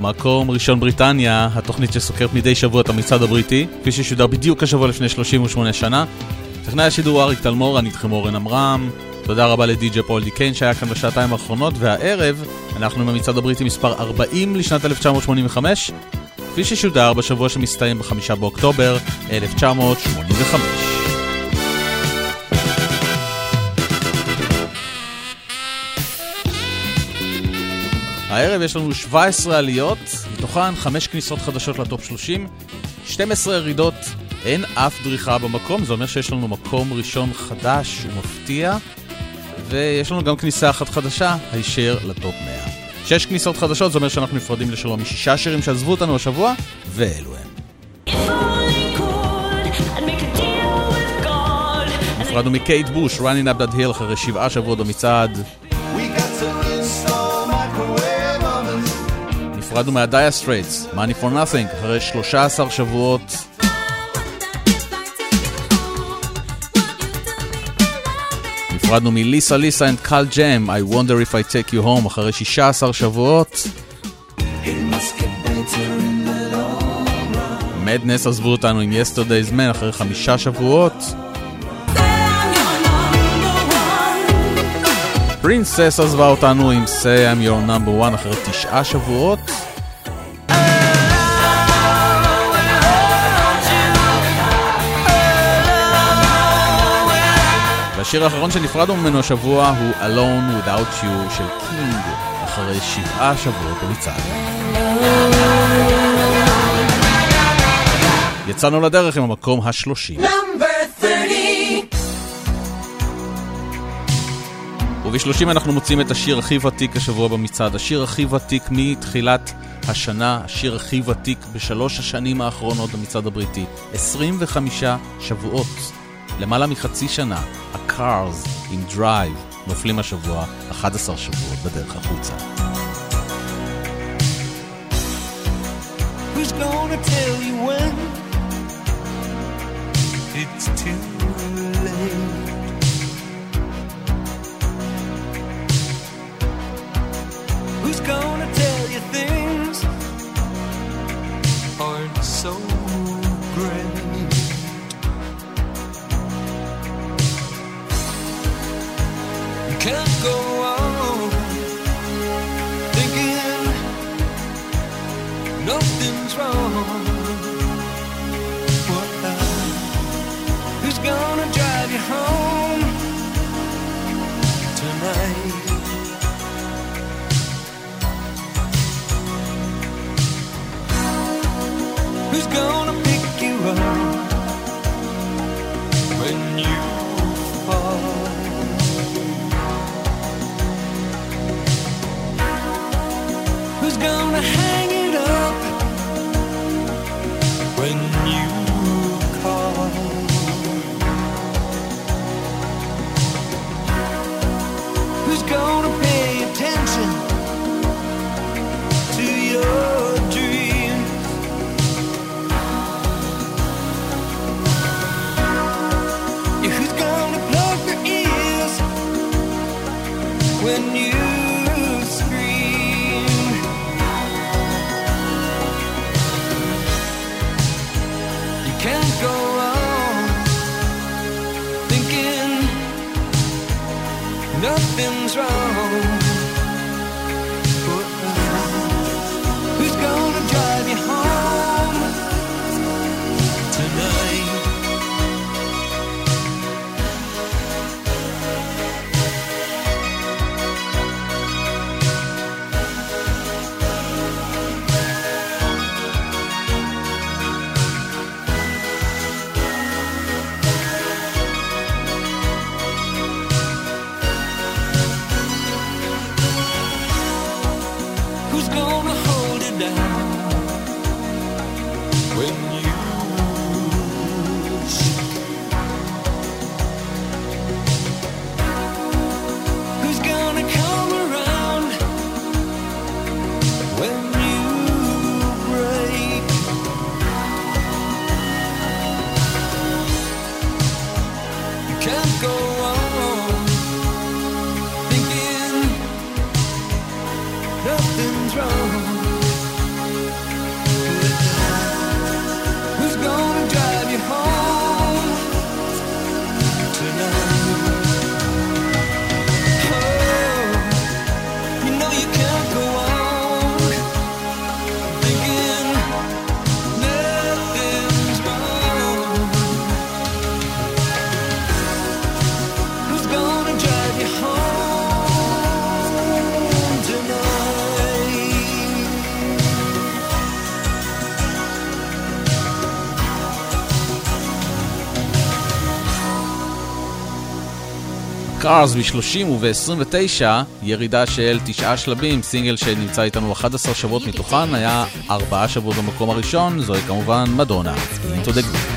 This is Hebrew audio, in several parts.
מקום ראשון בריטניה, התוכנית שסוקרת מדי שבוע את המצעד הבריטי, כפי ששודר בדיוק השבוע לפני 38 שנה. טכנאי השידור אריק תלמור, אני איתכם אורן עמרם. תודה רבה לדי.ג'י פול דיקיין שהיה כאן בשעתיים האחרונות, והערב אנחנו עם המצעד הבריטי מספר 40 לשנת 1985, כפי ששודר בשבוע שמסתיים ב-5 באוקטובר 1985. הערב יש לנו 17 עליות, מתוכן 5 כניסות חדשות לטופ 30, 12 ירידות, אין אף דריכה במקום, זה אומר שיש לנו מקום ראשון חדש ומפתיע, ויש לנו גם כניסה אחת חדשה, הישר לטופ 100. 6 כניסות חדשות, זה אומר שאנחנו נפרדים לשלום משישה שירים שעזבו אותנו השבוע, ואלו הם. נפרדנו מקייט בוש, Running Up That Hill, אחרי שבעה שבועות במצעד. נפרדנו מהדייר סטרייטס, Money for Nothing, אחרי 13 שבועות. נפרדנו מליסה ליסה and קאלט ג'ם, I wonder if I take you home, אחרי 16 שבועות. מדנס עזבו אותנו עם Yesterday's Man אחרי חמישה שבועות. פרינסס עזבה אותנו עם Say I'm your number one אחרי תשעה שבועות. והשיר האחרון שנפרדנו ממנו השבוע הוא Alone Without You של קינג אחרי שבעה שבועות במצעד. יצאנו לדרך עם המקום השלושים. וב-30 אנחנו מוצאים את השיר הכי ותיק השבוע במצעד, השיר הכי ותיק מתחילת השנה, השיר הכי ותיק בשלוש השנים האחרונות במצעד הבריטי. 25 שבועות, למעלה מחצי שנה, ה-Cars עם Drive נופלים השבוע, 11 שבועות בדרך החוצה. Who's gonna tell you when it's too late? Who's gonna tell you things aren't so can't go on thinking nothing's wrong. What Who's gonna drive you home tonight? Who's gonna pick you up when you gonna hang קארס ב-30 וב-29, ירידה של תשעה שלבים, סינגל שנמצא איתנו 11 שבועות מתוכן, היה ארבעה שבועות במקום הראשון, זוהי כמובן מדונה. Into the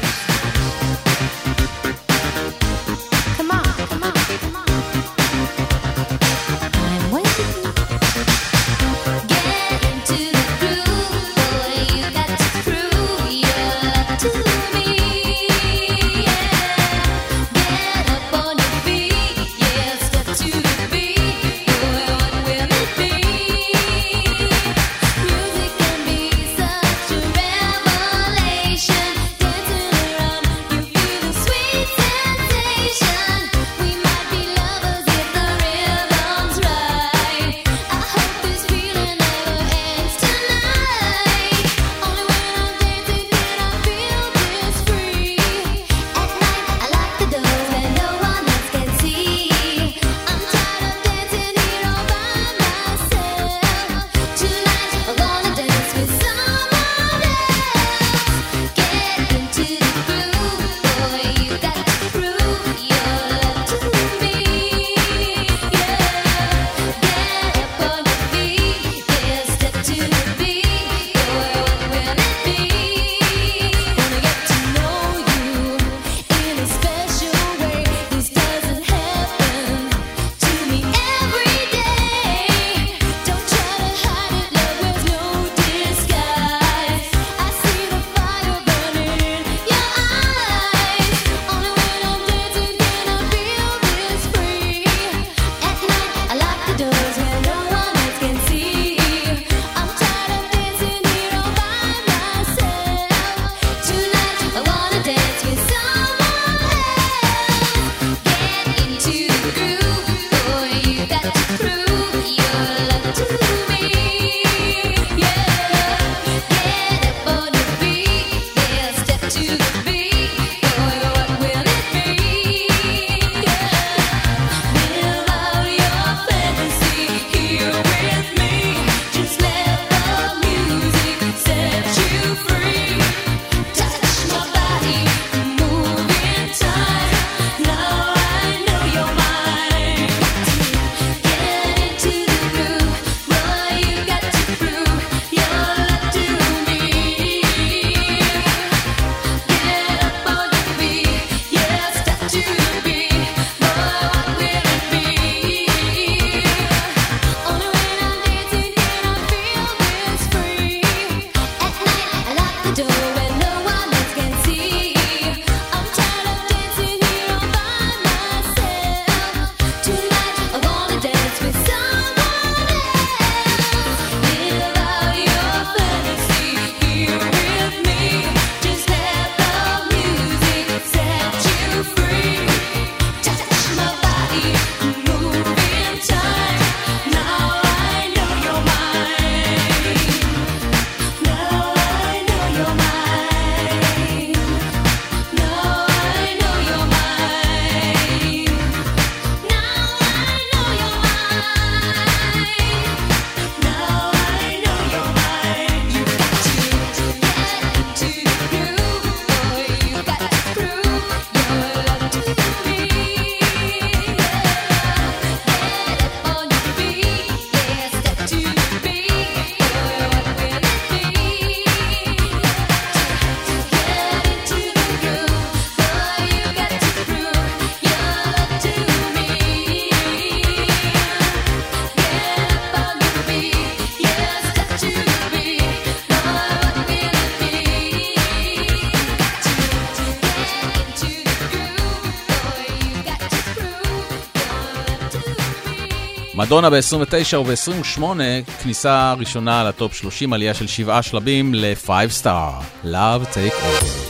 מדונה ב-29 וב-28, כניסה ראשונה לטופ 30, עלייה של שבעה שלבים ל-5 star. Love take over.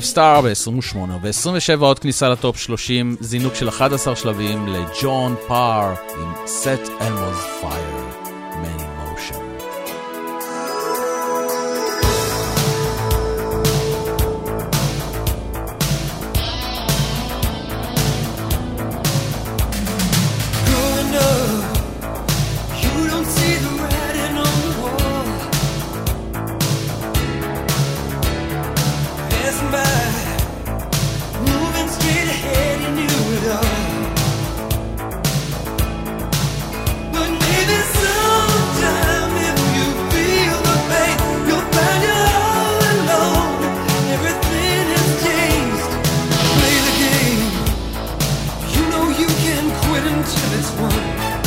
5 star ב-28 ו-27 עוד כניסה לטופ 30, זינוק של 11 שלבים לג'ון פאר עם Set Elmo's Fire. it until it's won.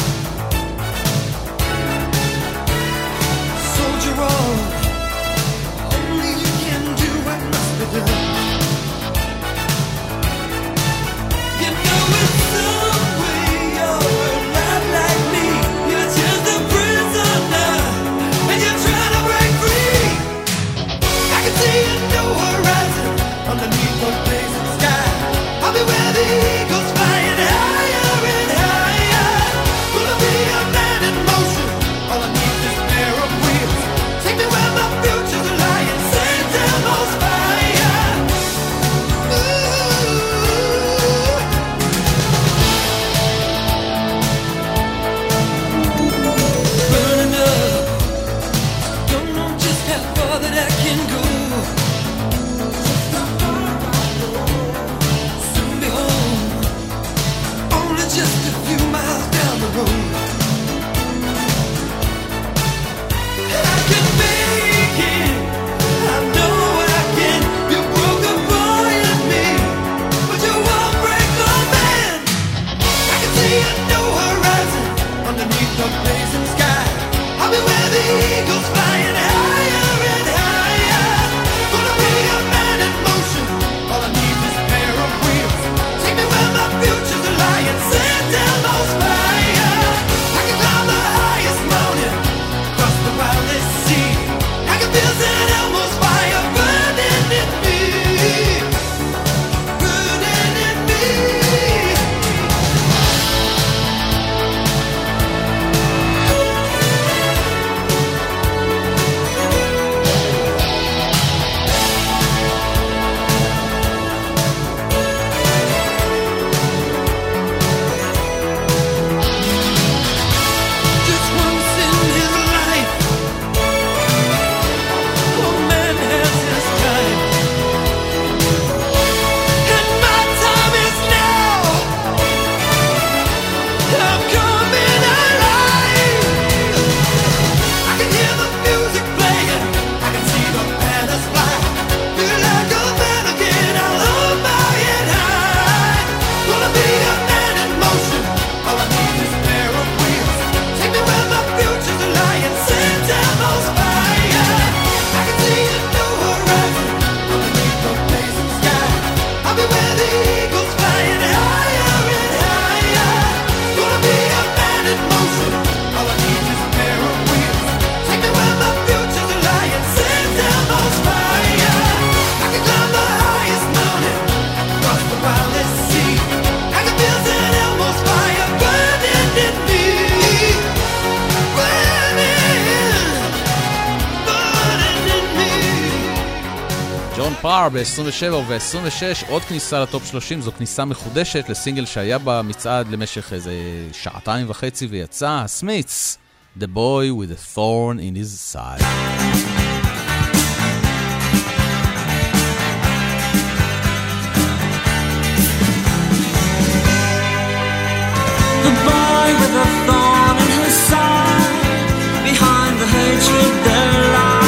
ב-27 וב-26 עוד כניסה לטופ 30, זו כניסה מחודשת לסינגל שהיה במצעד למשך איזה שעתיים וחצי ויצא, הסמיץ, The Boy with a Thorn in his Side. With a thorn in his side, behind the hatred there lies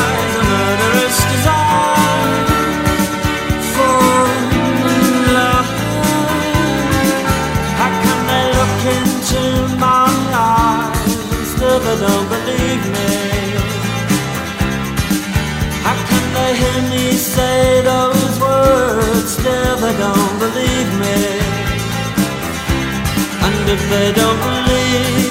they don't believe me? How can they hear me say those words? Still they don't believe me. And if they don't believe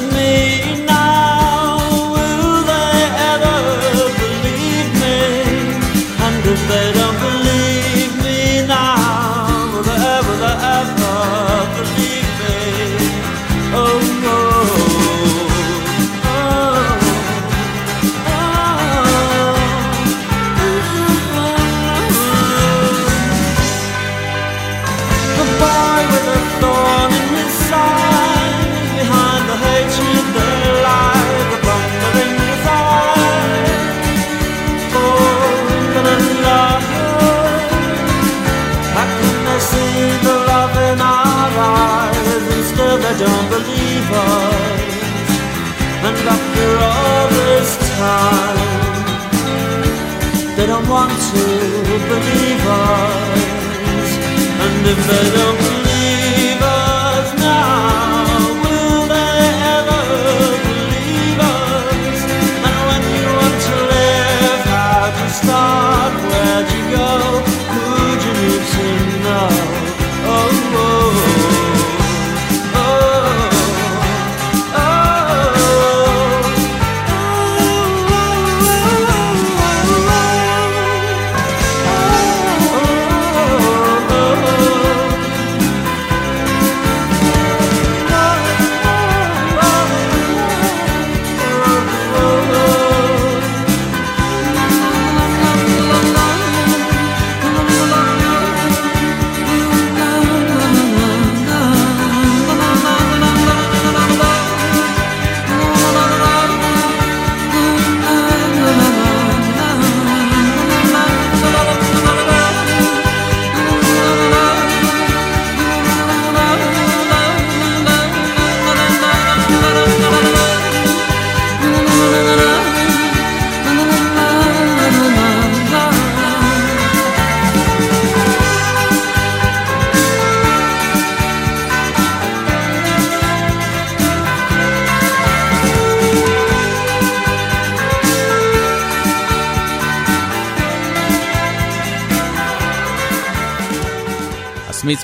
will believe us. and if they don't.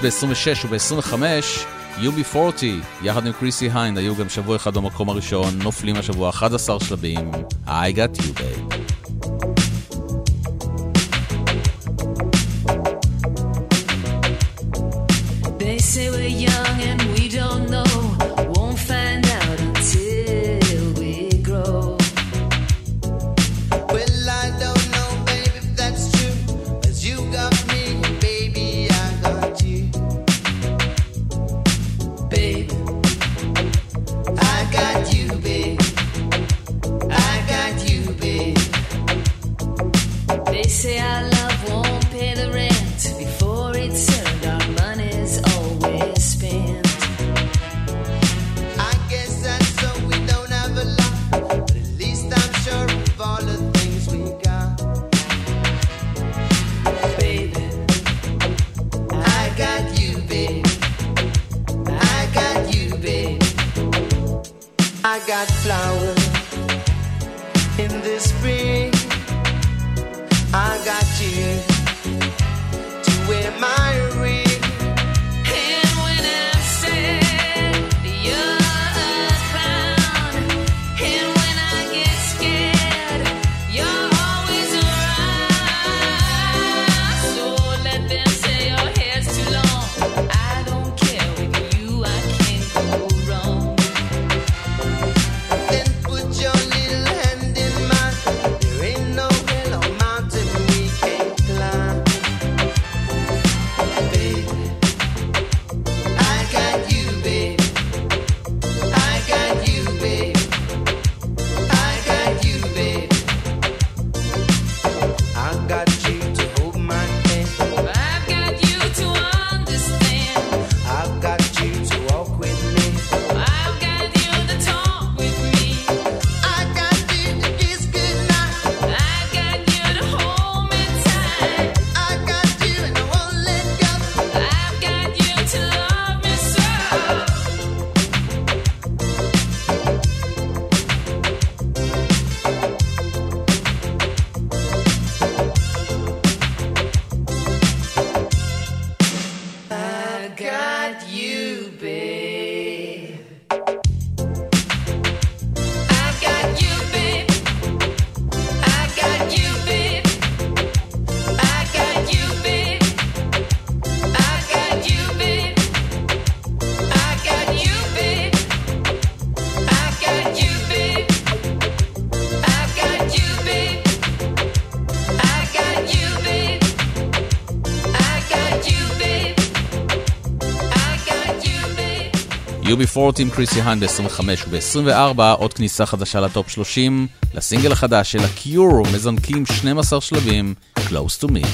בארץ ב-26 וב-25, UB40, יחד עם קריסי היינד, היו גם שבוע אחד במקום הראשון, נופלים השבוע 11 שלבים, I got you baby. I got flowers in the spring. I got you to wear my ring. UB40 עם קריסי האן ב-25 וב-24 עוד כניסה חדשה לטופ 30 לסינגל החדש של ה-Cure מזנקים 12 שלבים Close to Me.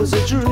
was a dream.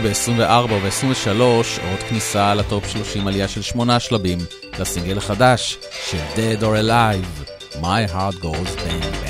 ב-24 וב-23 עוד כניסה לטופ 30 עלייה של שמונה שלבים לסינגל החדש של Dead or Alive, My Heart Goes Bang Bang.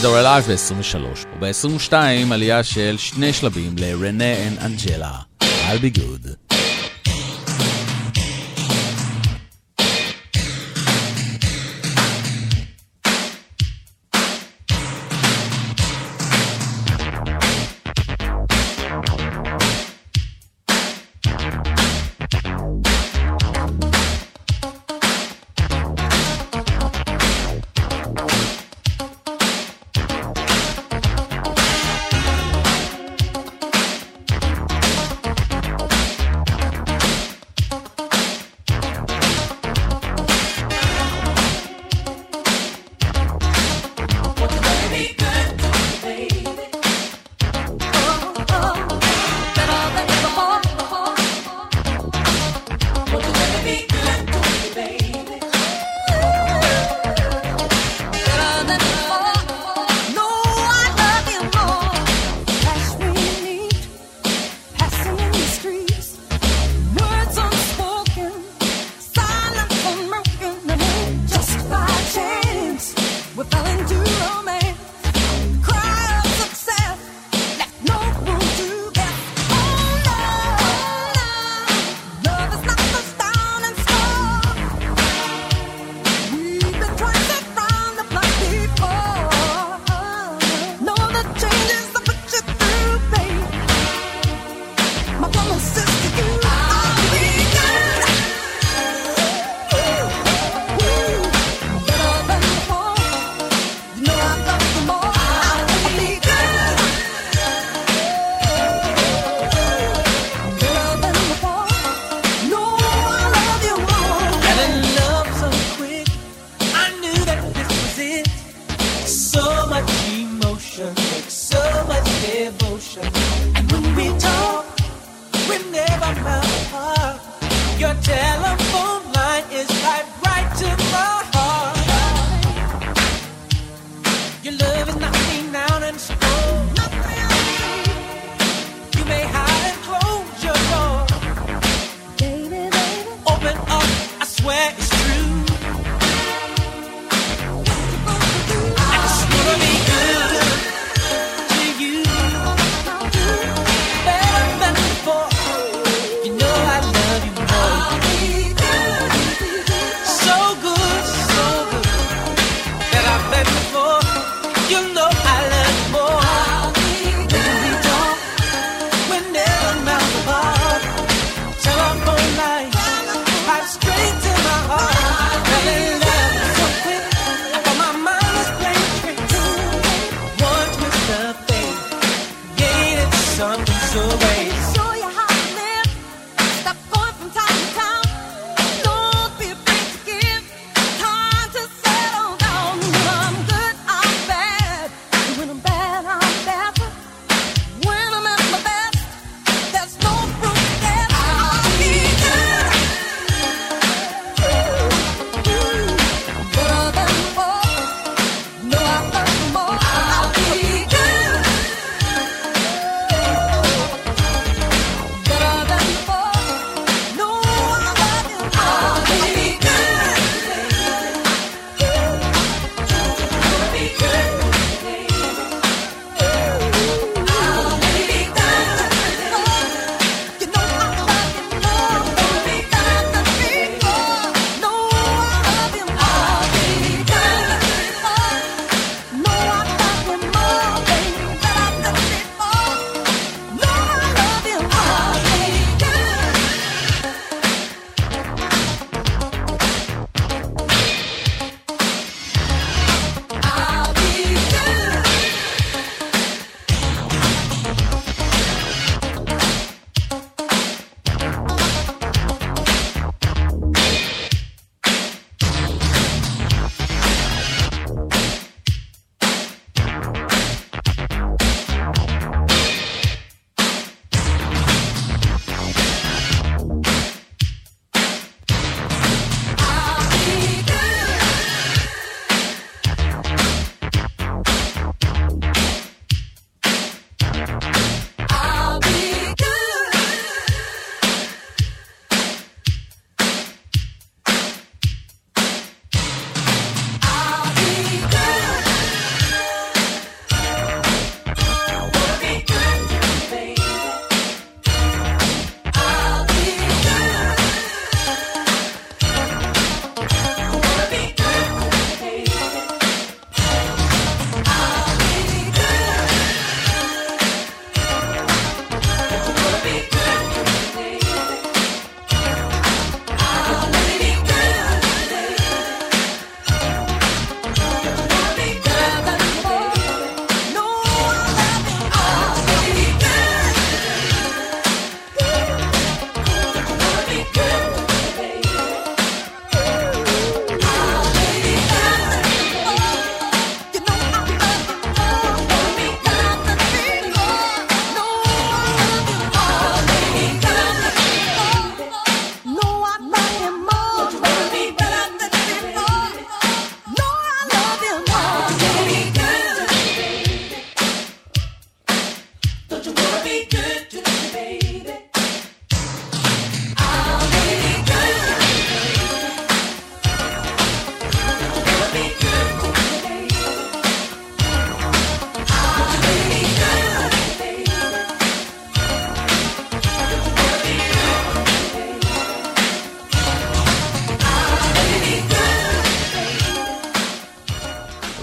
Dead or Alive ב-23, וב-22 עלייה של שני שלבים לרנה אנג'לה, I'll be good.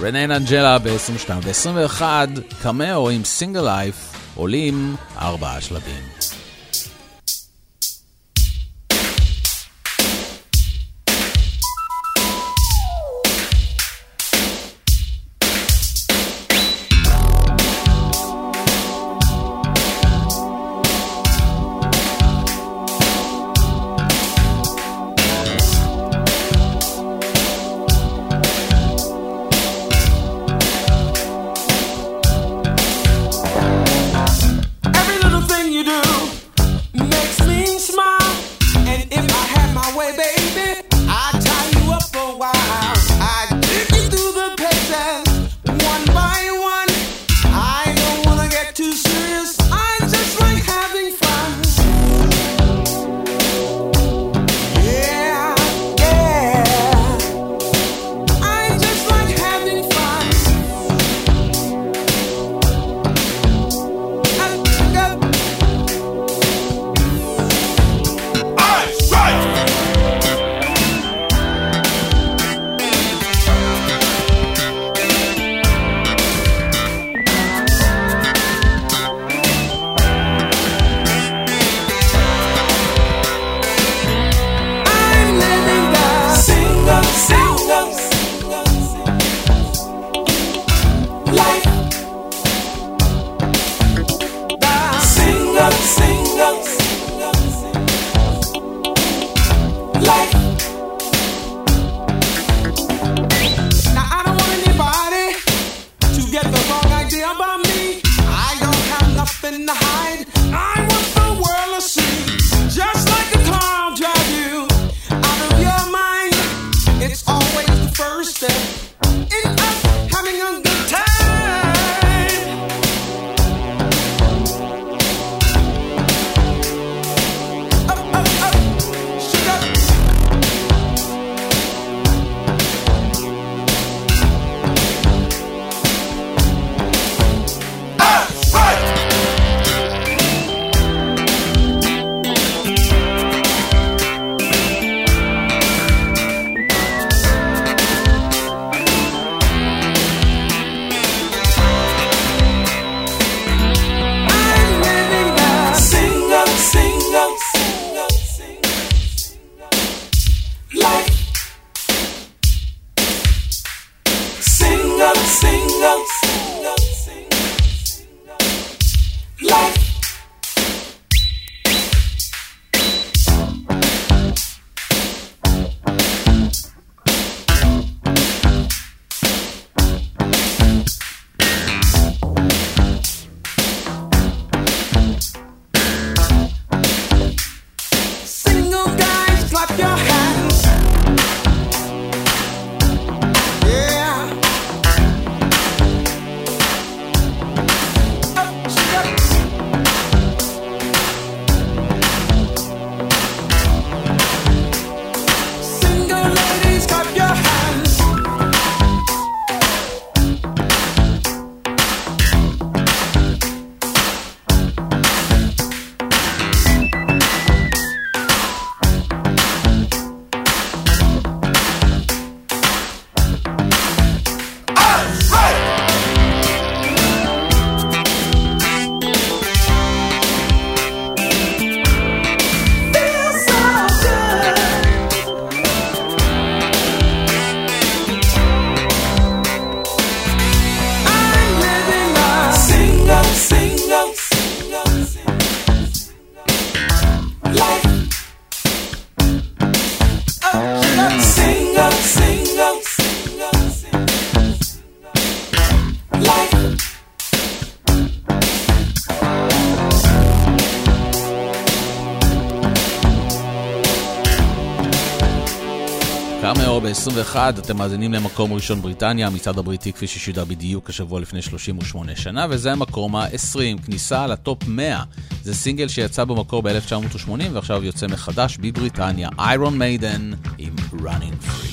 ביניהן אנג'לה ב-22 ו-21, קמאו עם סינגל לייף, עולים ארבעה שלבים. 2021, אתם מאזינים למקום ראשון בריטניה, המצעד הבריטי כפי ששודר בדיוק השבוע לפני 38 שנה, וזה המקום ה-20, כניסה לטופ 100. זה סינגל שיצא במקור ב-1980 ועכשיו יוצא מחדש בבריטניה, איירון מיידן עם Running Free.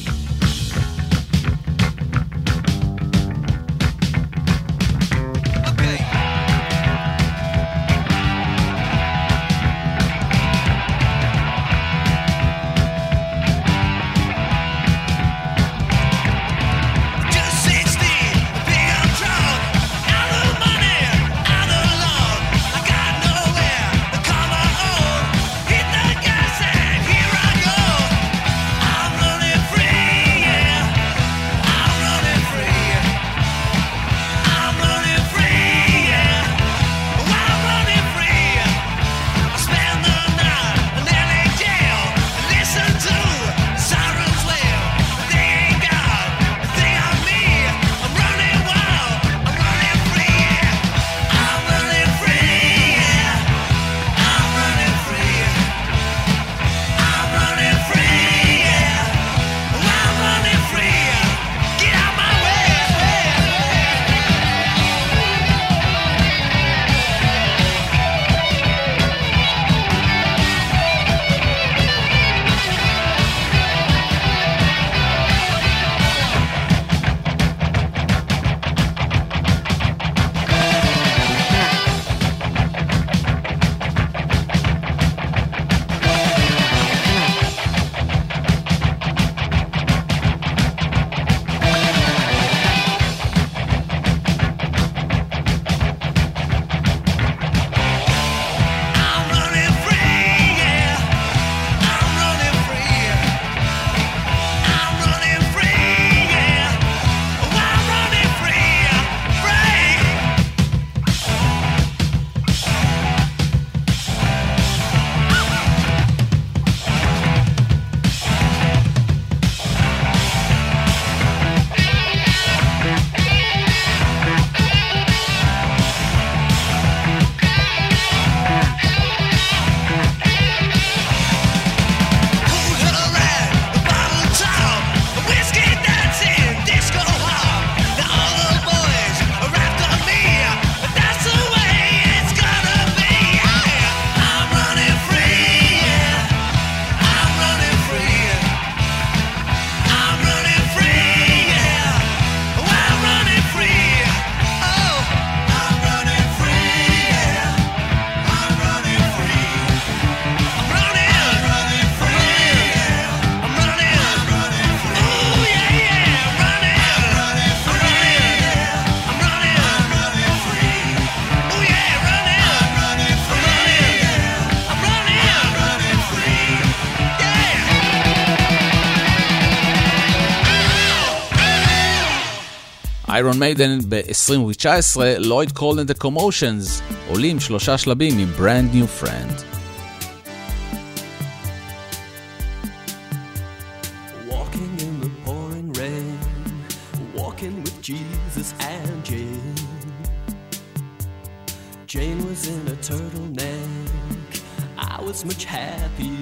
איירון מיידן ב-2019, לויד קול and the commotions עולים שלושה שלבים עם Brand New Friend. Jesus and Jane. Jane was in a turtleneck. I was much happier.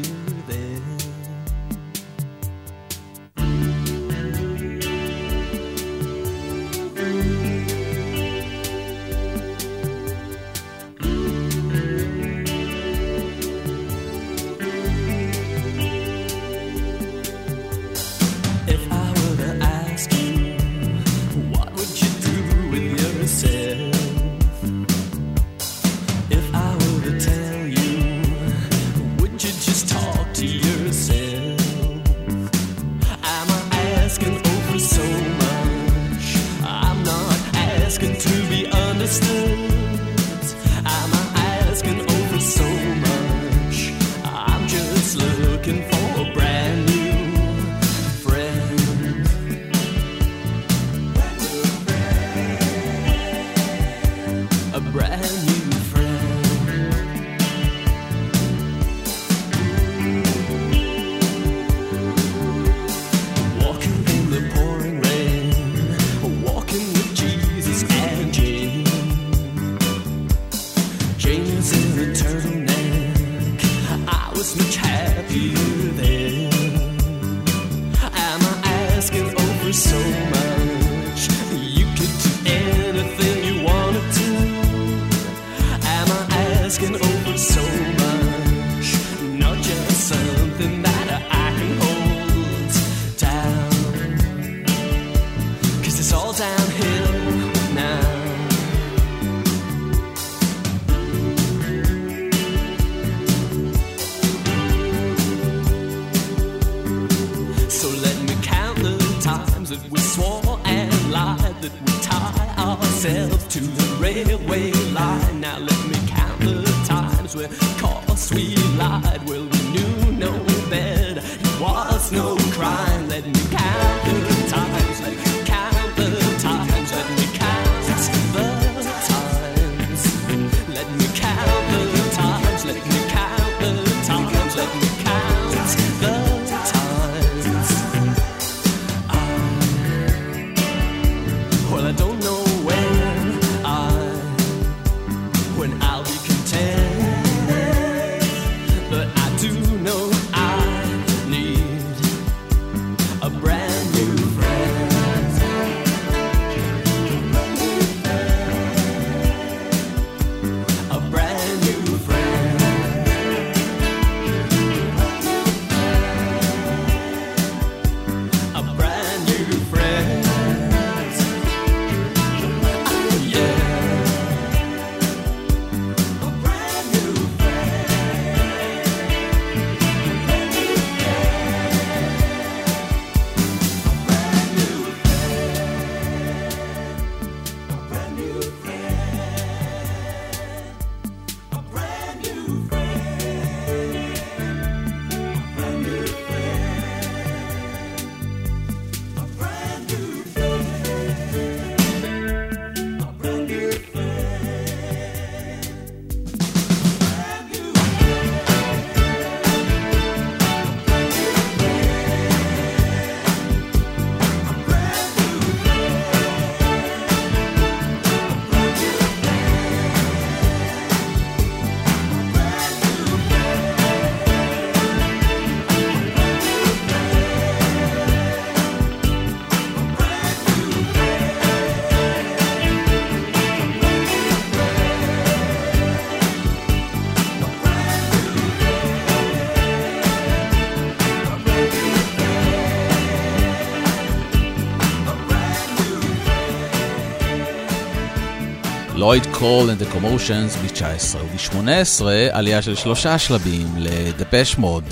ללויד קול and the commotions ב-19 וב-18 עלייה של שלושה שלבים לדפש מוד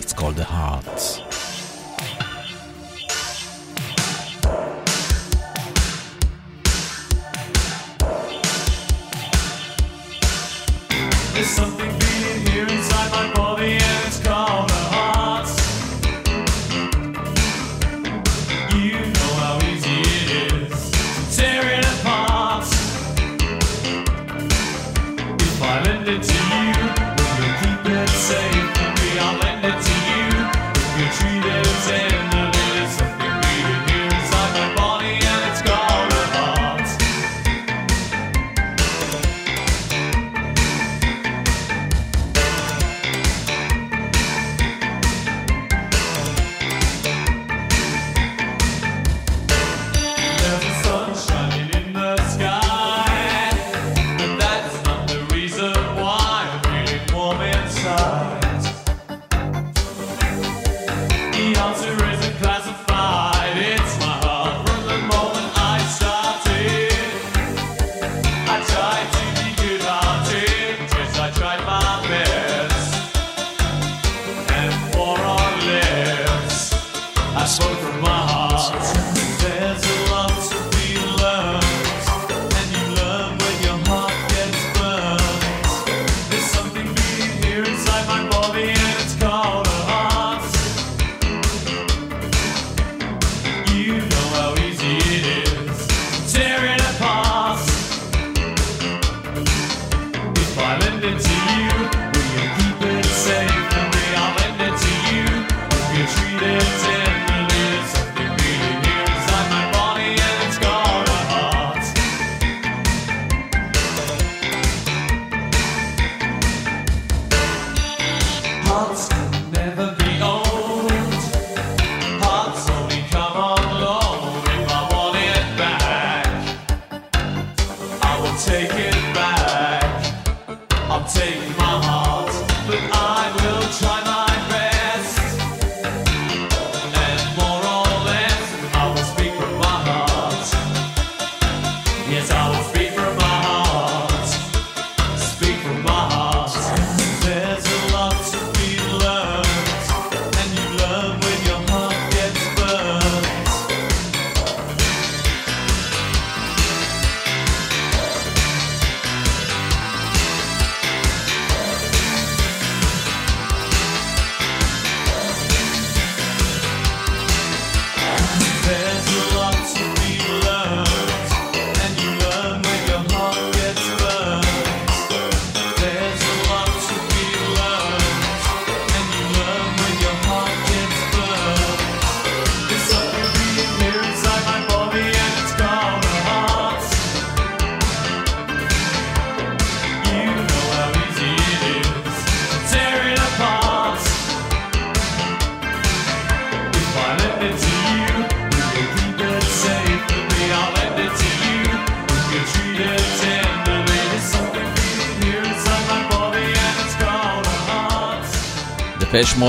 It's called the heart.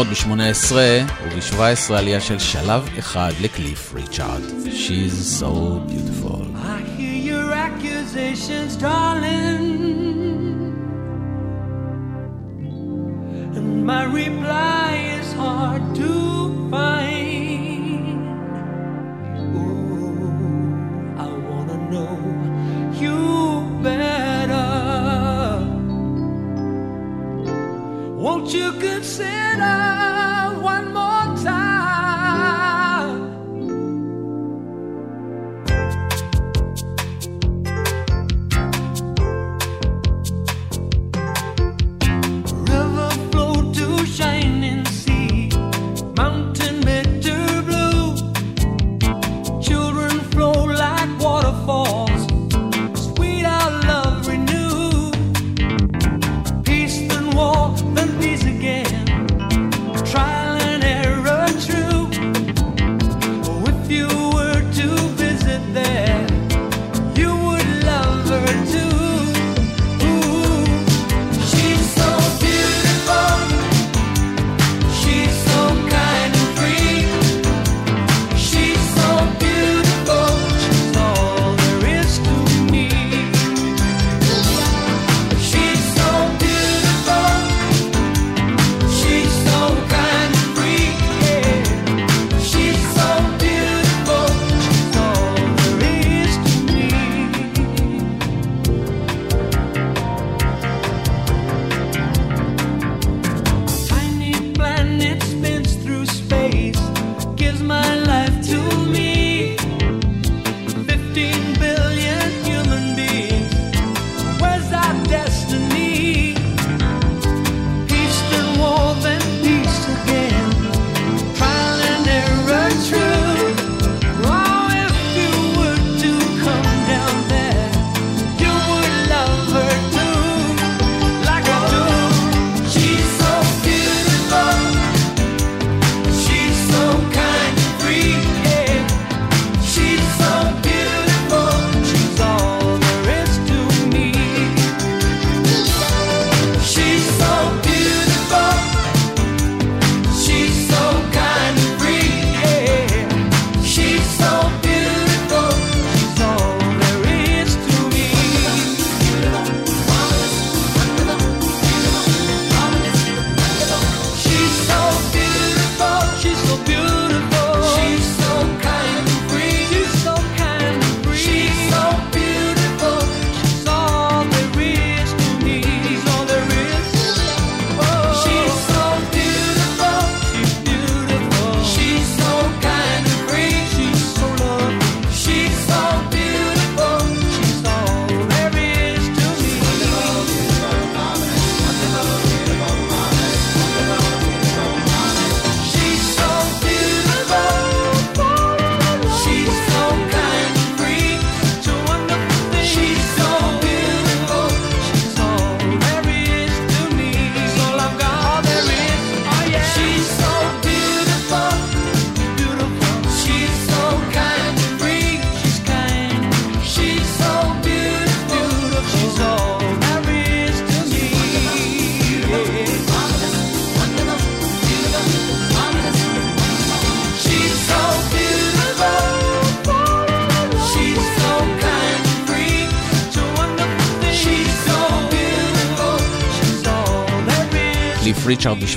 ב-18 וב-17 עלייה של שלב אחד לקליף ריצ'ארד. She's so beautiful. I hear your accusations, darling. And my reply is hard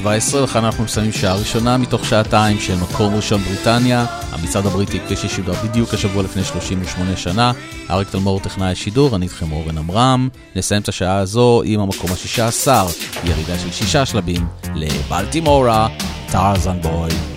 17, לכאן אנחנו מסיימים שעה ראשונה מתוך שעתיים של מקום ראשון בריטניה, המצעד הבריטי כפי ששודר בדיוק השבוע לפני 38 שנה. אריק תלמור טכנאי השידור, אני איתכם אורן עמרם. נסיים את השעה הזו עם המקום ה-16, ירידה של שישה שלבים לבלטימורה, טארזן בוי.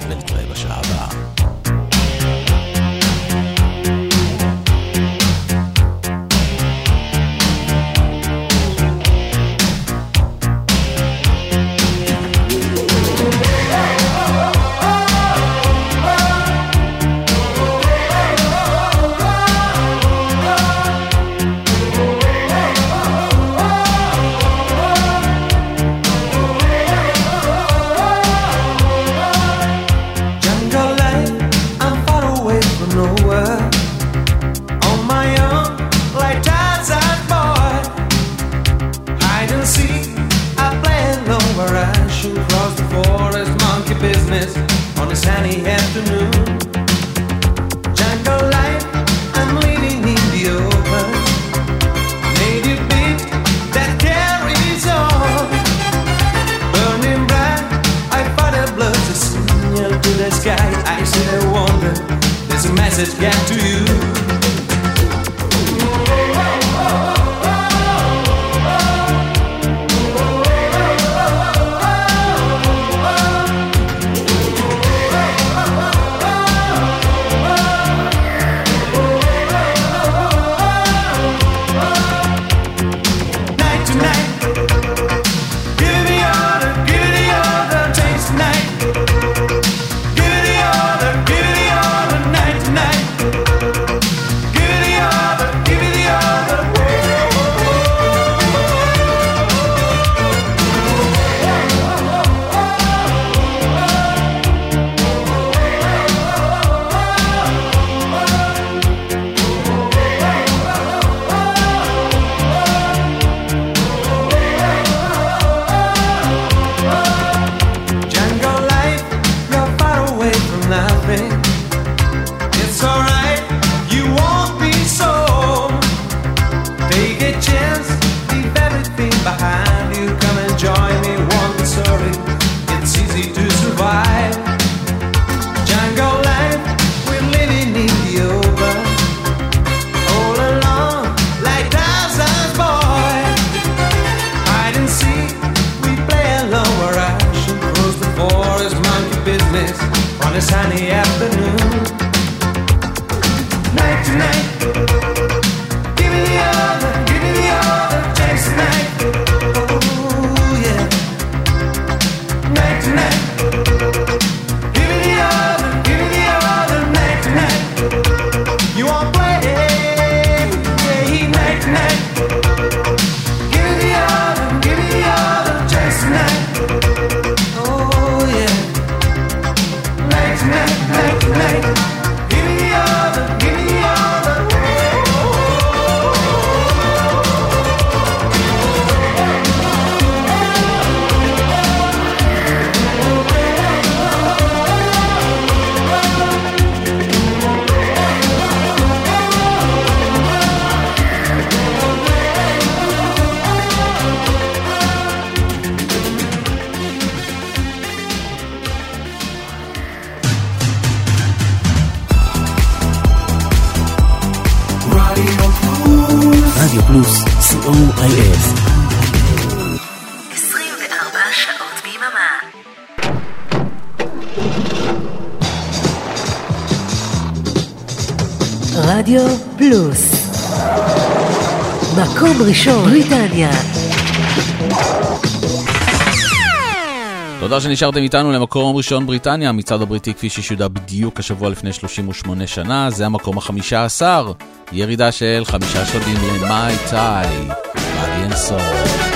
תודה שנשארתם איתנו למקום ראשון בריטניה, המצעד הבריטי כפי ששודר בדיוק השבוע לפני 38 שנה, זה המקום החמישה עשר, ירידה של חמישה שלבים למאי טאי, מאדי אנסור.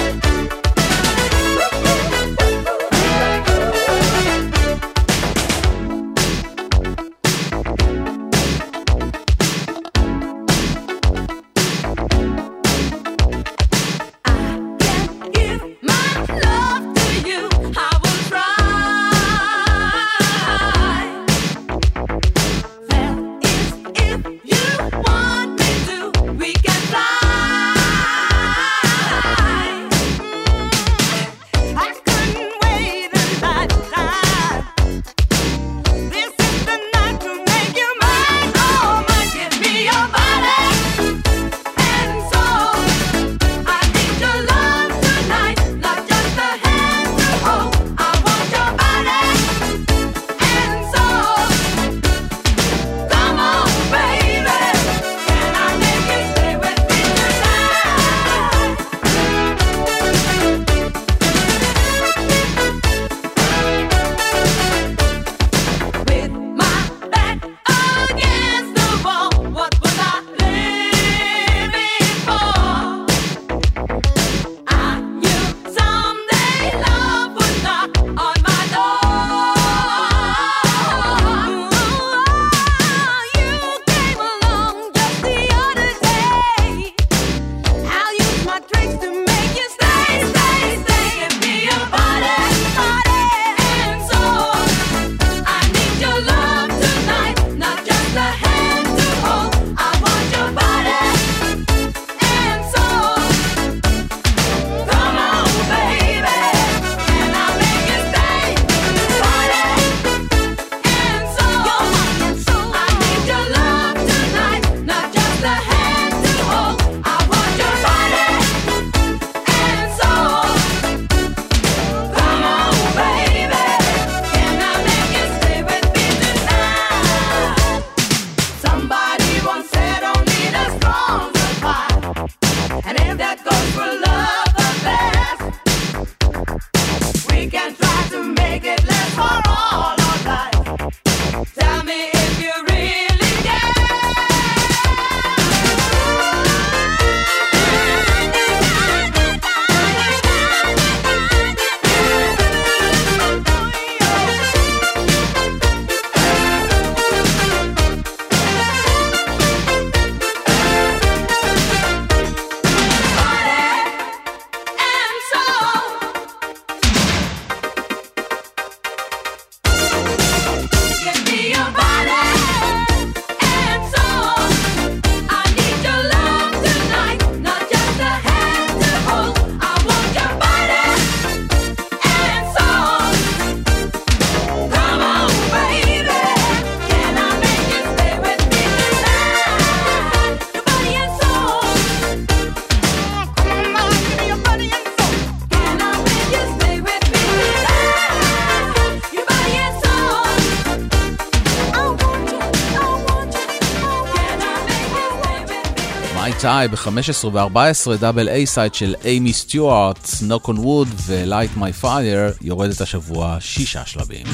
בריטאי ב-15 ו-14 דאבל איי סייד של אימי סטיוארט, Knock on Wood ו-Light My Fire יורדת השבוע שישה שלבים.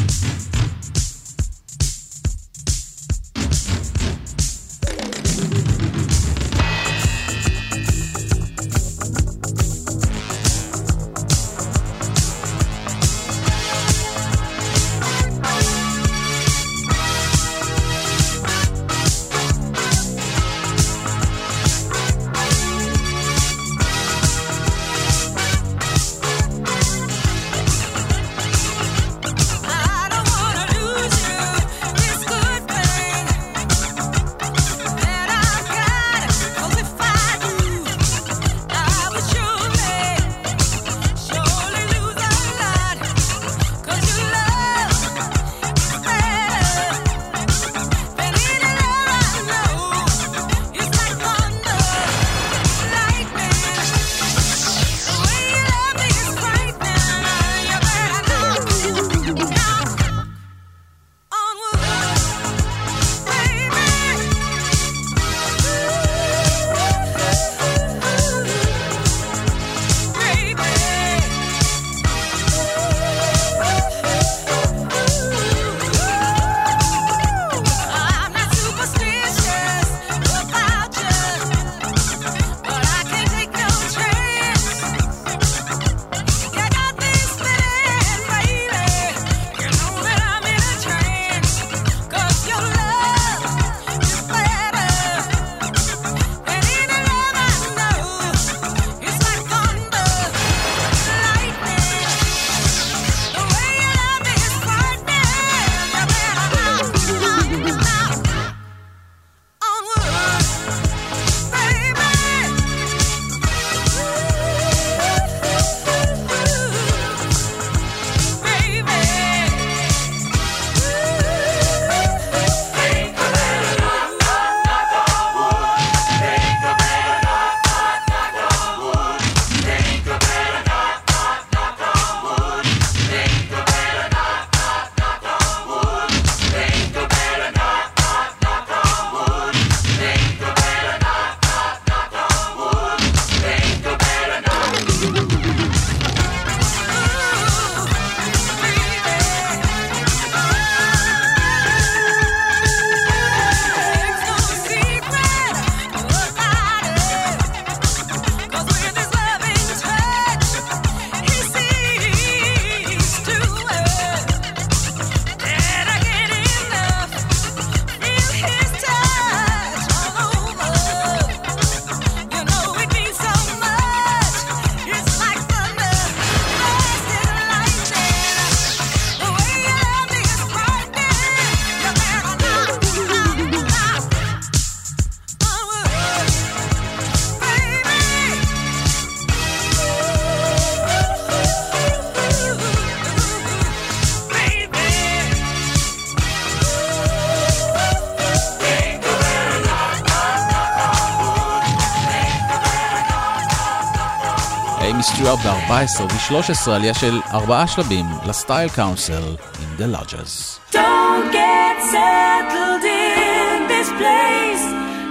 14 וב-13 עלייה של ארבעה שלבים לסטייל קאונסל in the lodges. Don't get settled in this place,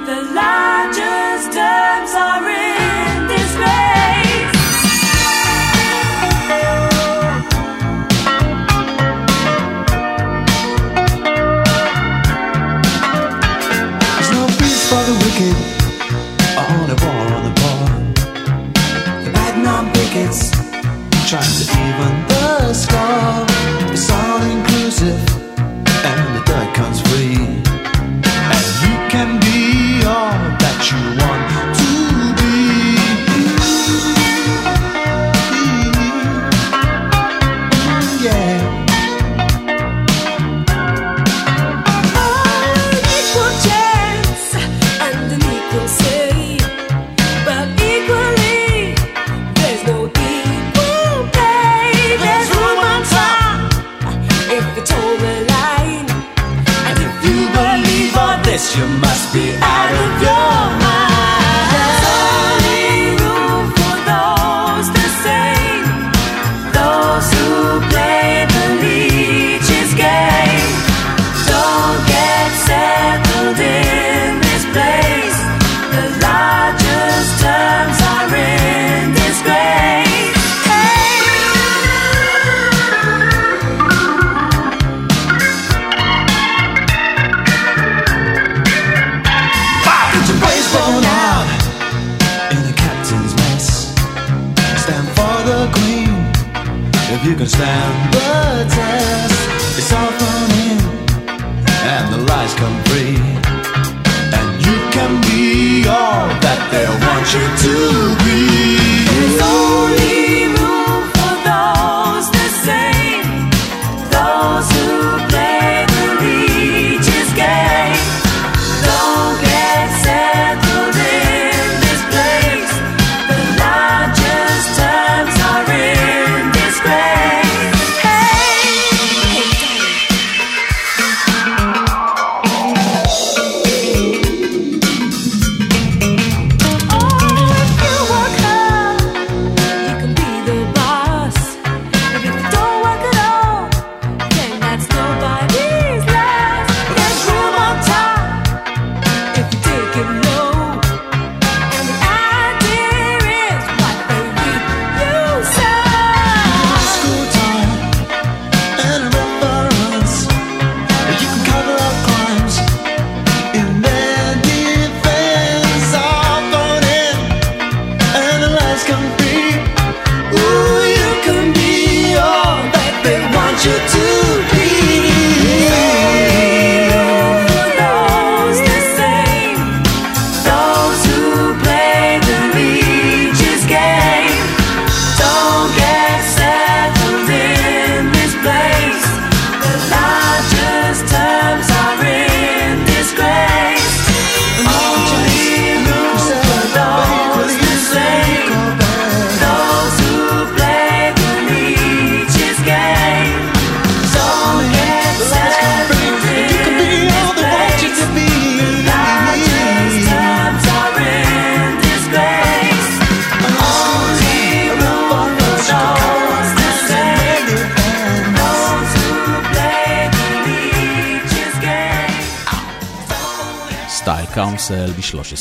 the largest terms are in this place. for the wicked to even the score. It's all inclusive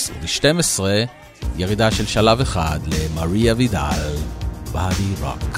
ב-13 ו-12, ירידה של שלב אחד למריה וידל, באדי רוק.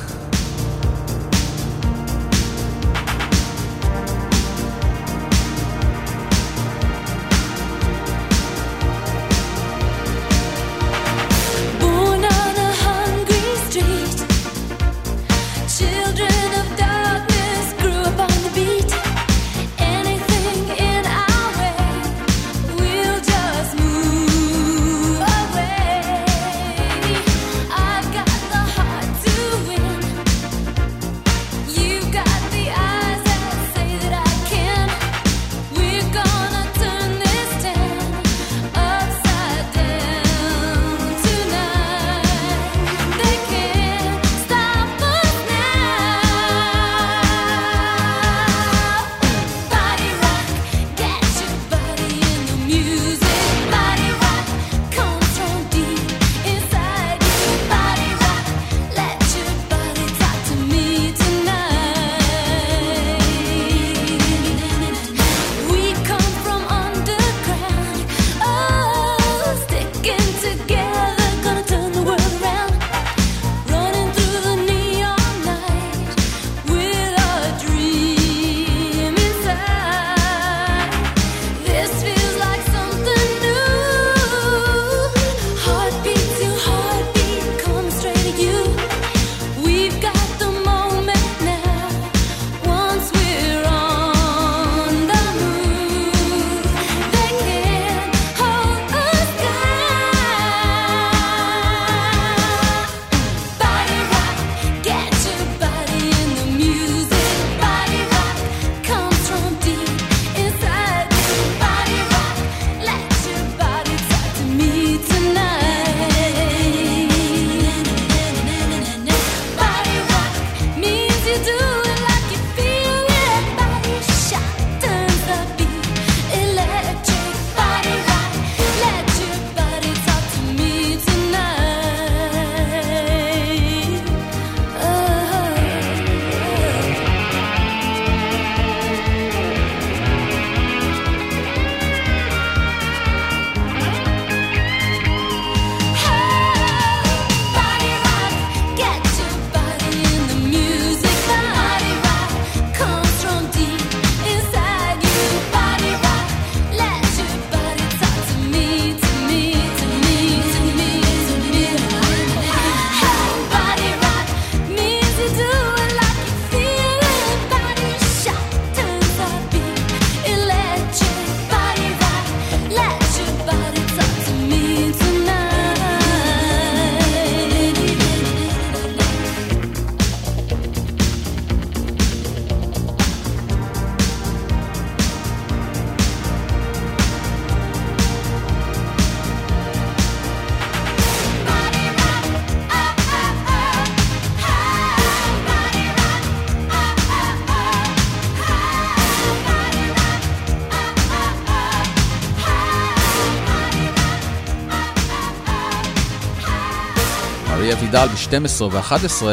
12 ו-11,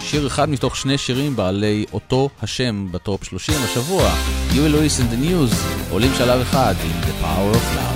שיר אחד מתוך שני שירים בעלי אותו השם בטופ 30 השבוע, You will listen the News, עולים שלב אחד עם The Power of Love.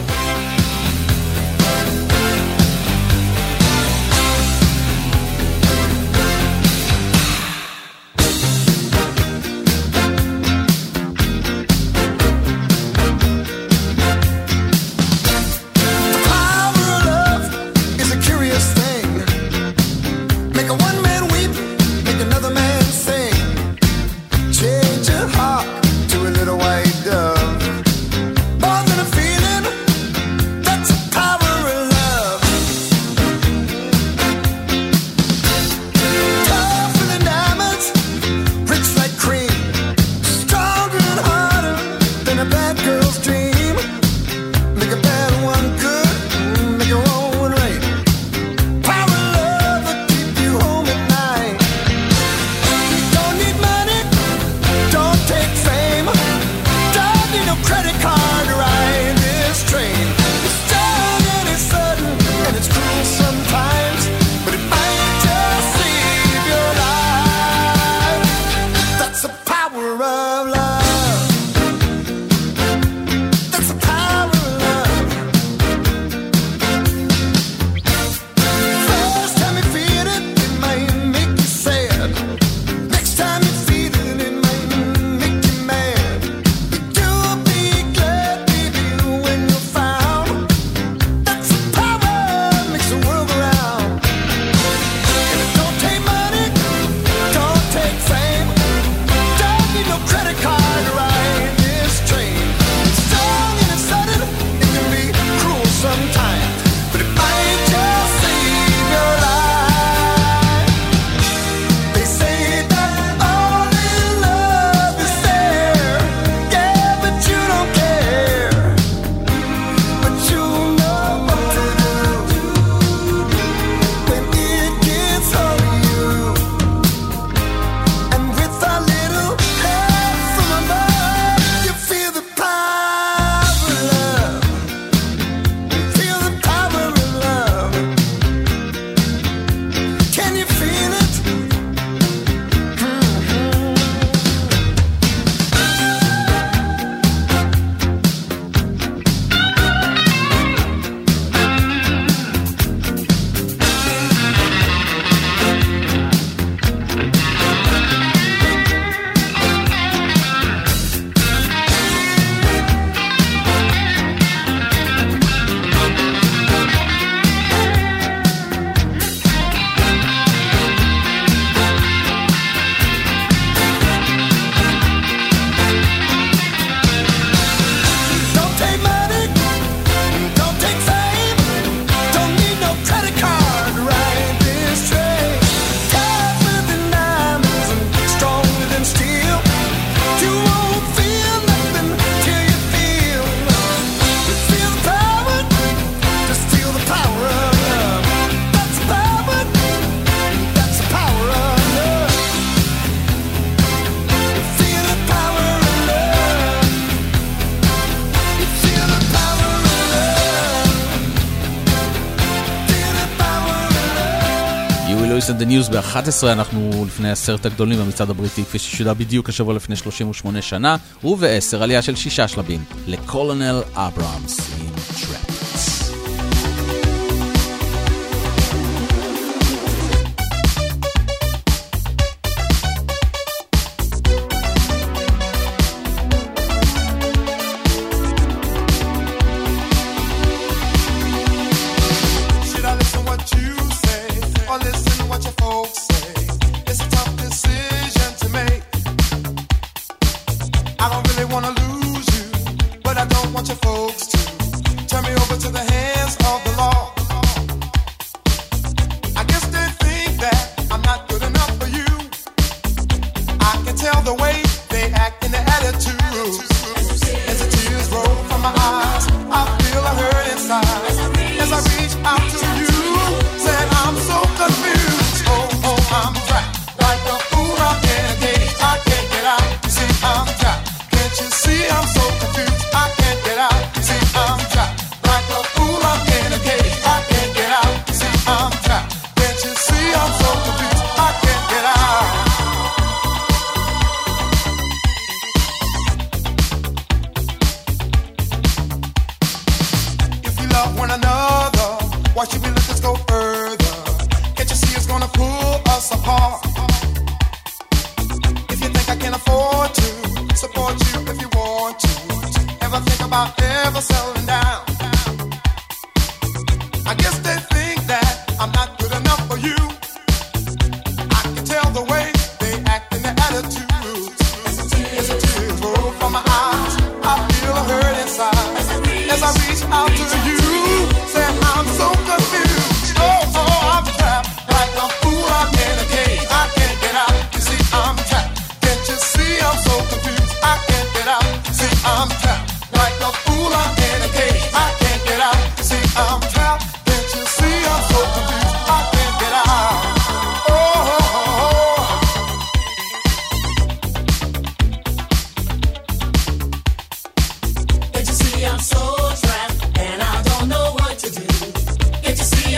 ניוז ב-11, אנחנו לפני עשרת הגדולים במצעד הבריטי, כפי ששודר בדיוק השבוע לפני 38 שנה, וב-10 עלייה של שישה שלבים, לקולונל אברהמס.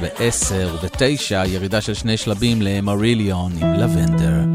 ב-10 וב-9, ירידה של שני שלבים למריליון עם לבנדר.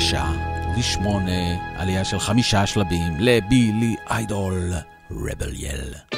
תשע ושמונה, עלייה של חמישה שלבים לבילי איידול, רבל יל.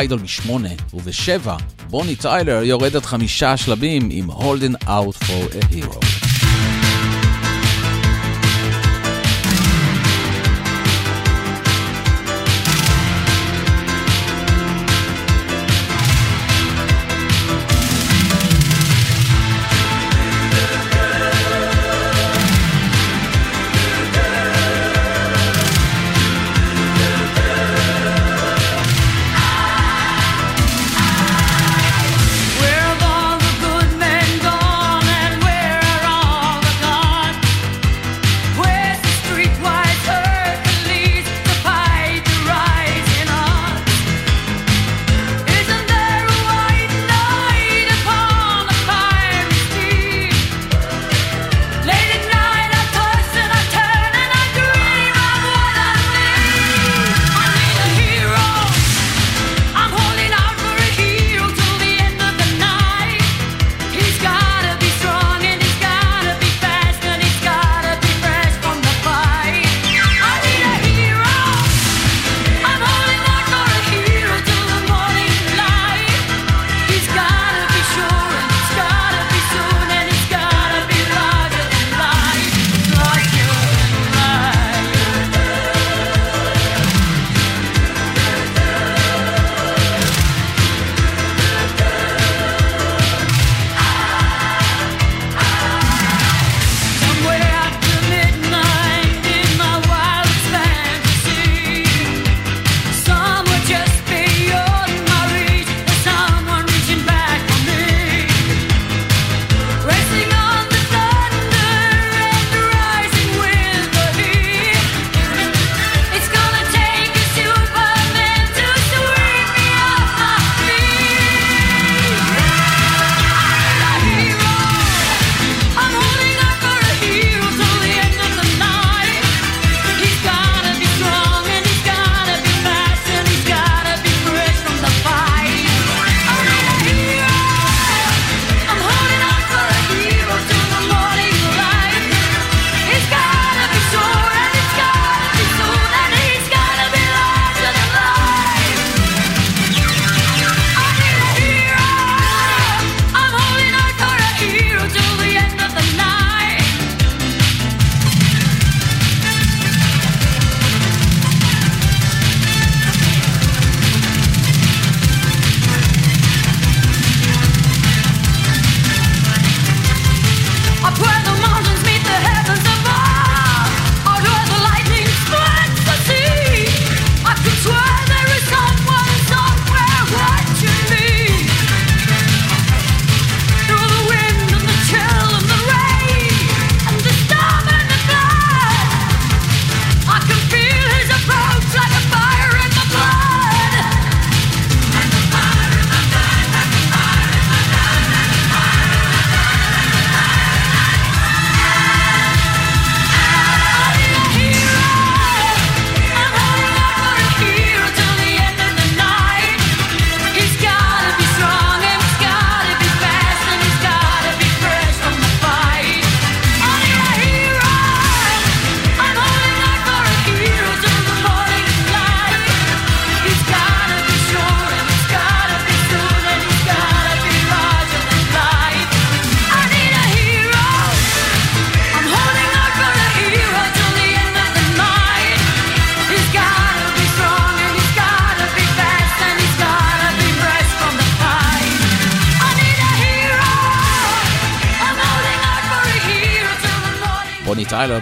באיידול בשמונה, ובשבע, בוני טיילר יורד עד חמישה שלבים עם Holding Out for a Hero.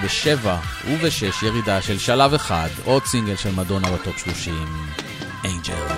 ב-7 וב-6 ירידה של שלב אחד, עוד סינגל של מדונה בטופ 30, אינג'ל.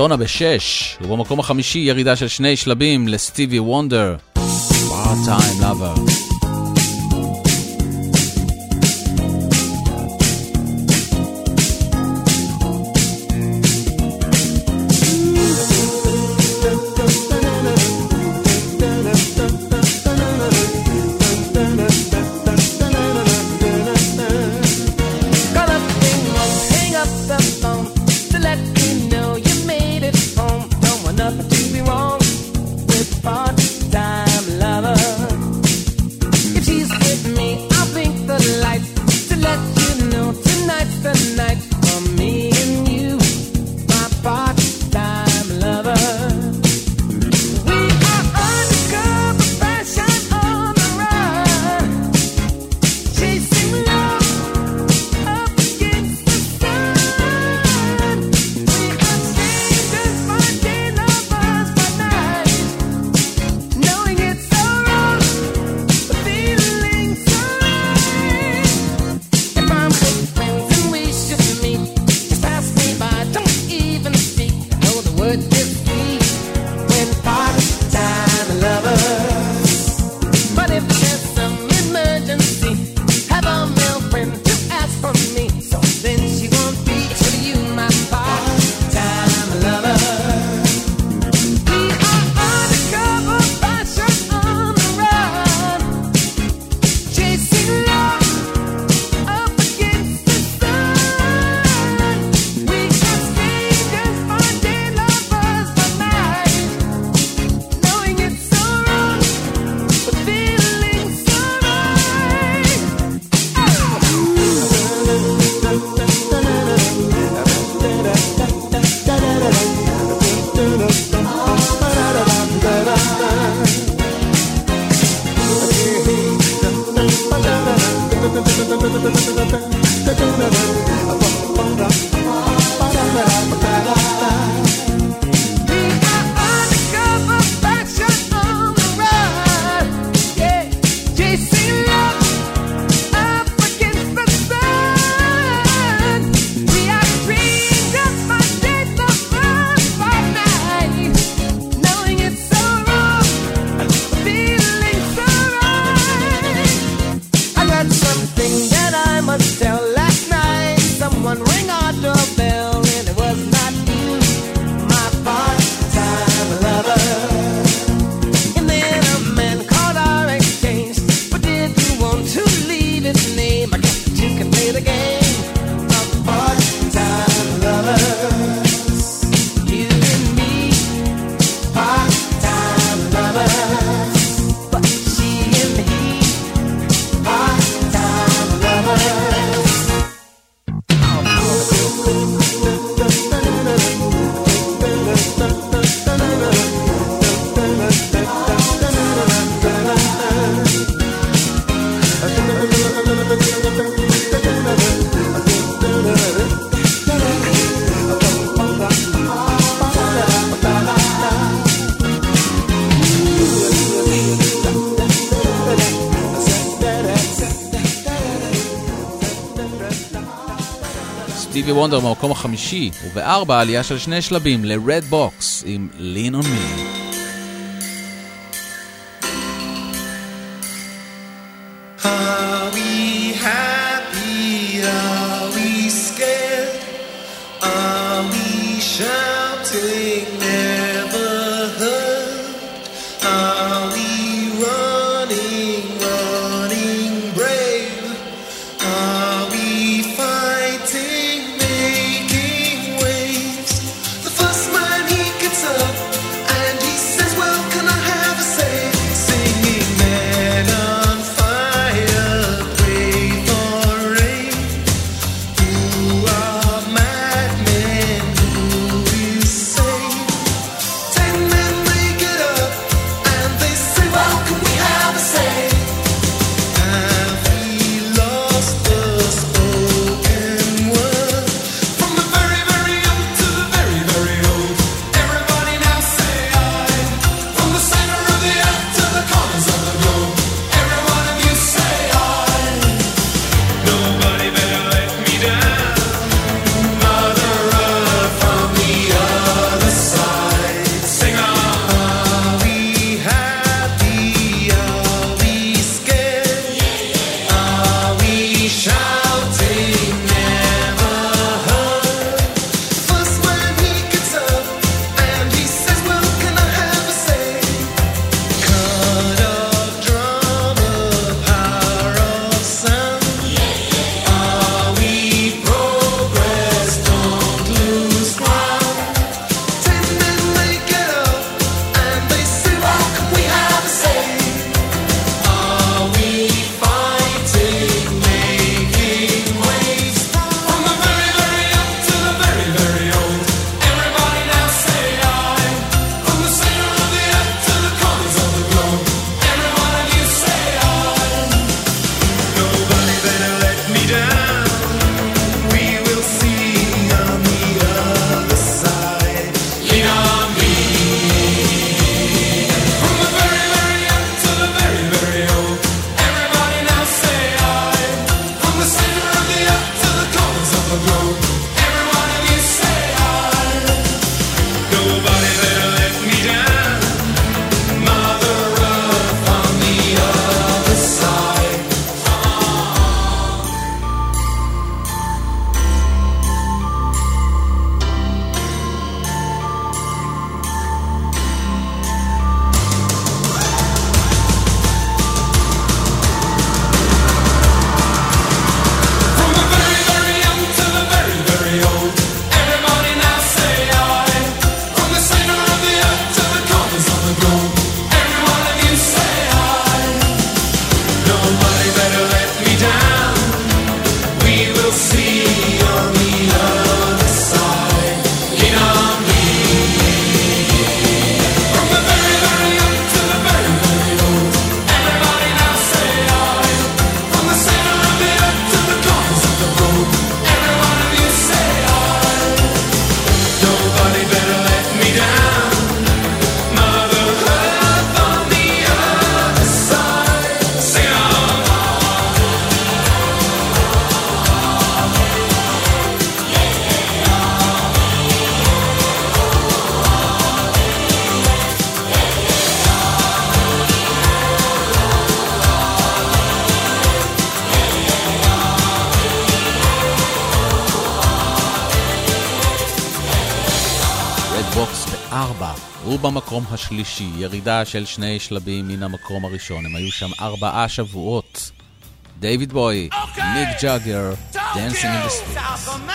מדונה בשש, ובמקום החמישי ירידה של שני שלבים לסטיבי וונדר, Part Time Lover. סטיבי וונדר במקום החמישי, ובארבע עלייה של שני שלבים ל-Red Box עם Lean on Me. למקום השלישי, ירידה של שני שלבים מן המקום הראשון. הם היו שם ארבעה שבועות. דייוויד בואי, מיק ג'אגר, Dancing in.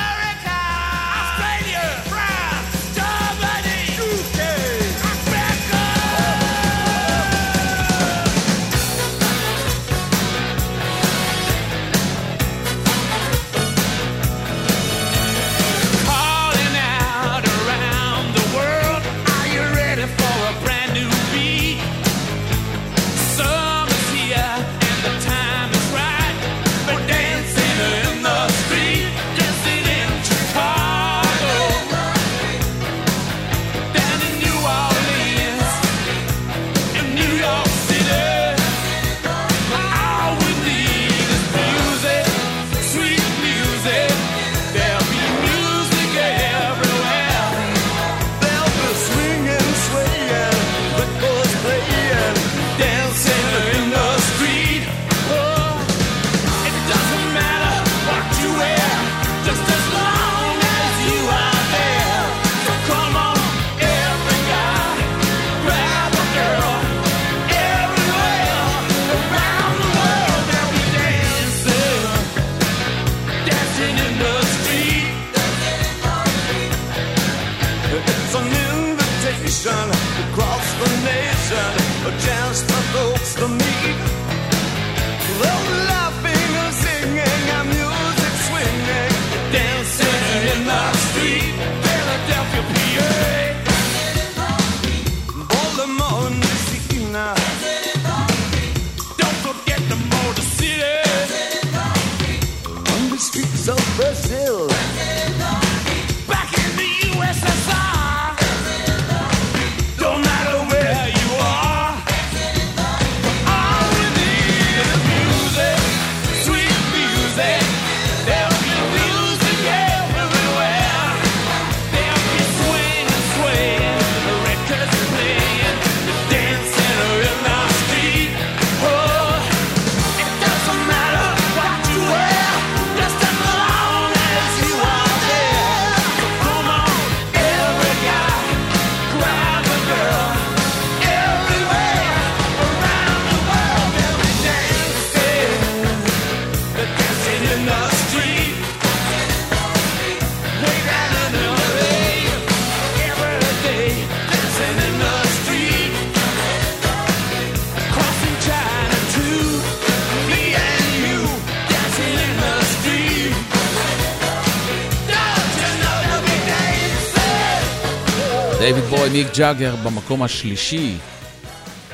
מיק ג'אגר במקום השלישי,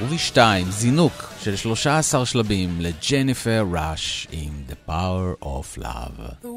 ובשתיים, זינוק של 13 שלבים לג'ניפר ראש עם The Power of Love.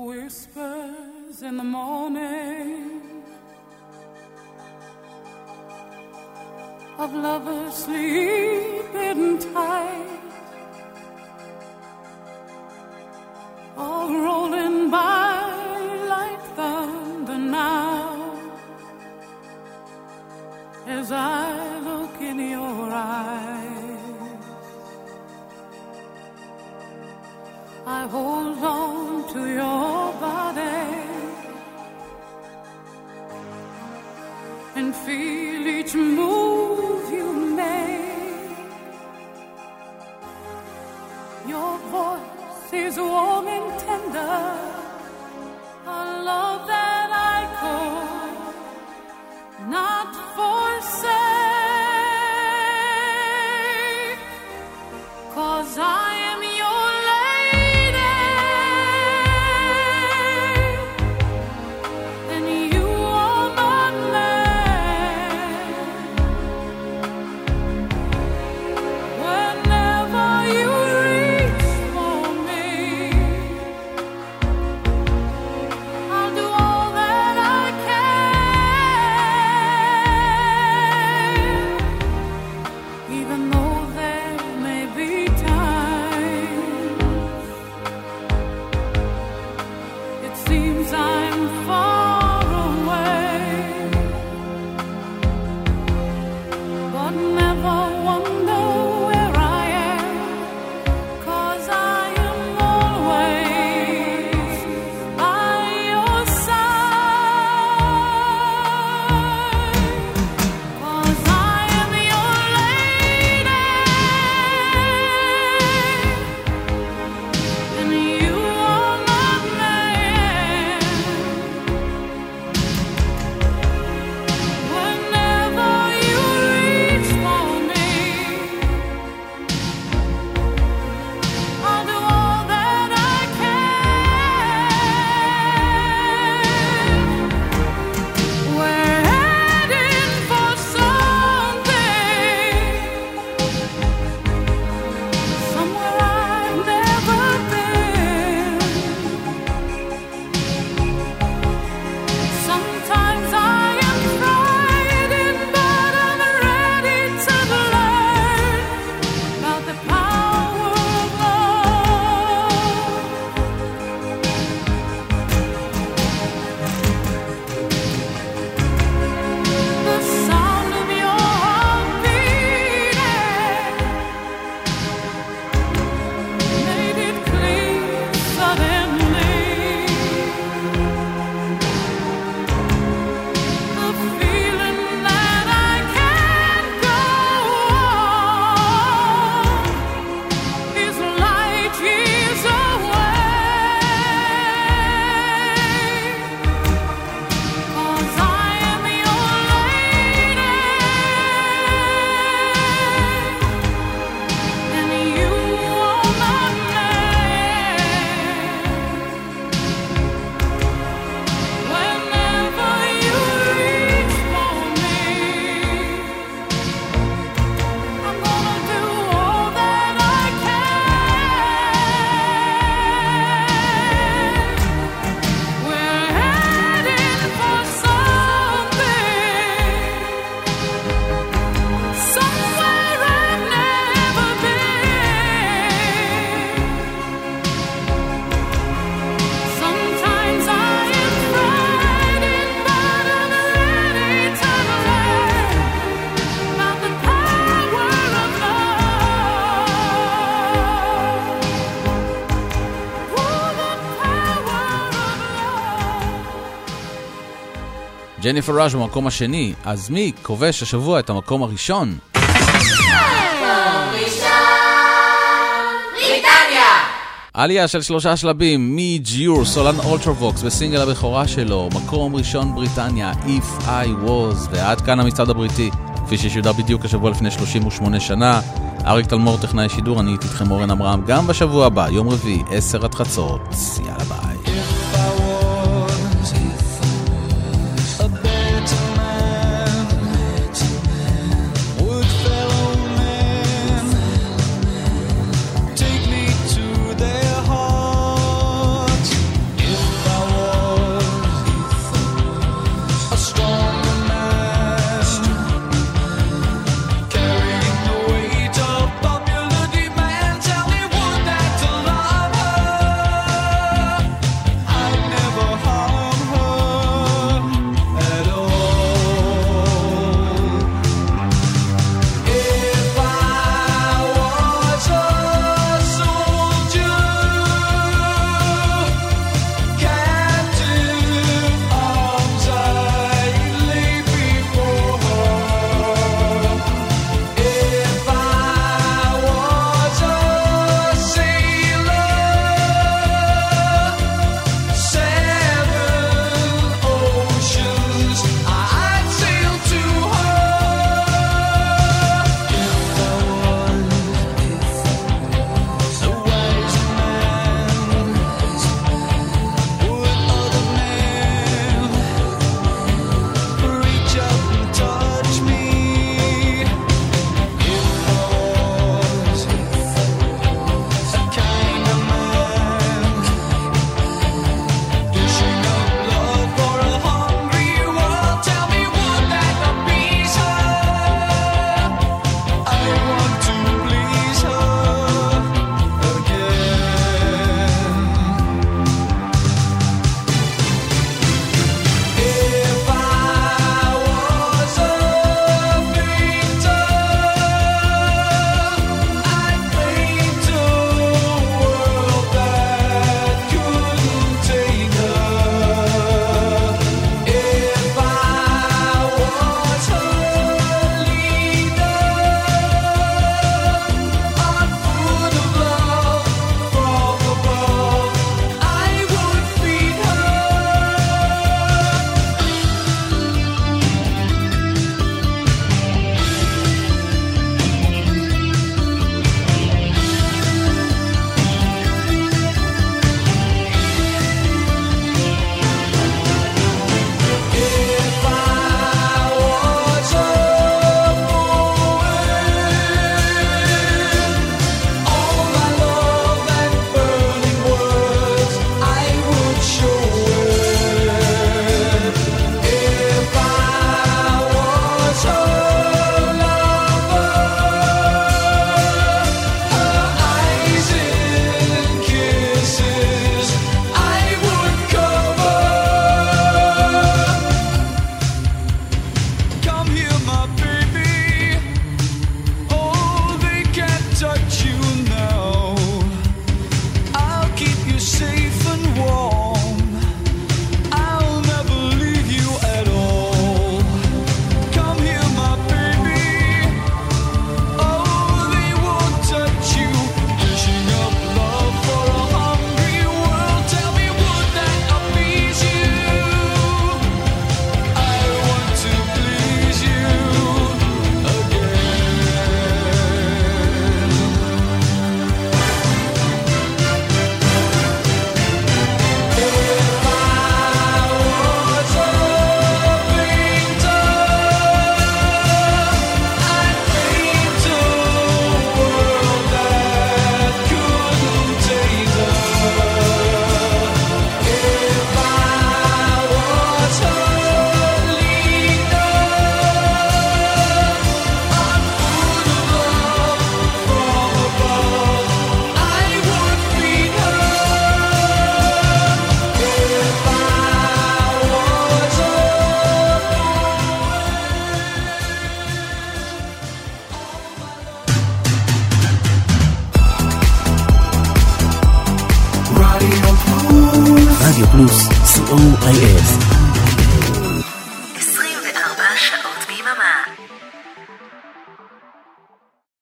ג'ניפר ראז' במקום השני, אז מי כובש השבוע את המקום הראשון? עלייה של שלושה שלבים מי ג'יור, סולן אולטרווקס בסינגל הבכורה שלו, מקום ראשון בריטניה, If I Was, ועד כאן המצעד הבריטי, כפי ששודר בדיוק השבוע לפני 38 שנה. אריק תלמור, טכנאי שידור, אני הייתי איתכם אורן עמרם, גם בשבוע הבא, יום רביעי, 10 עד חצות. יאללה.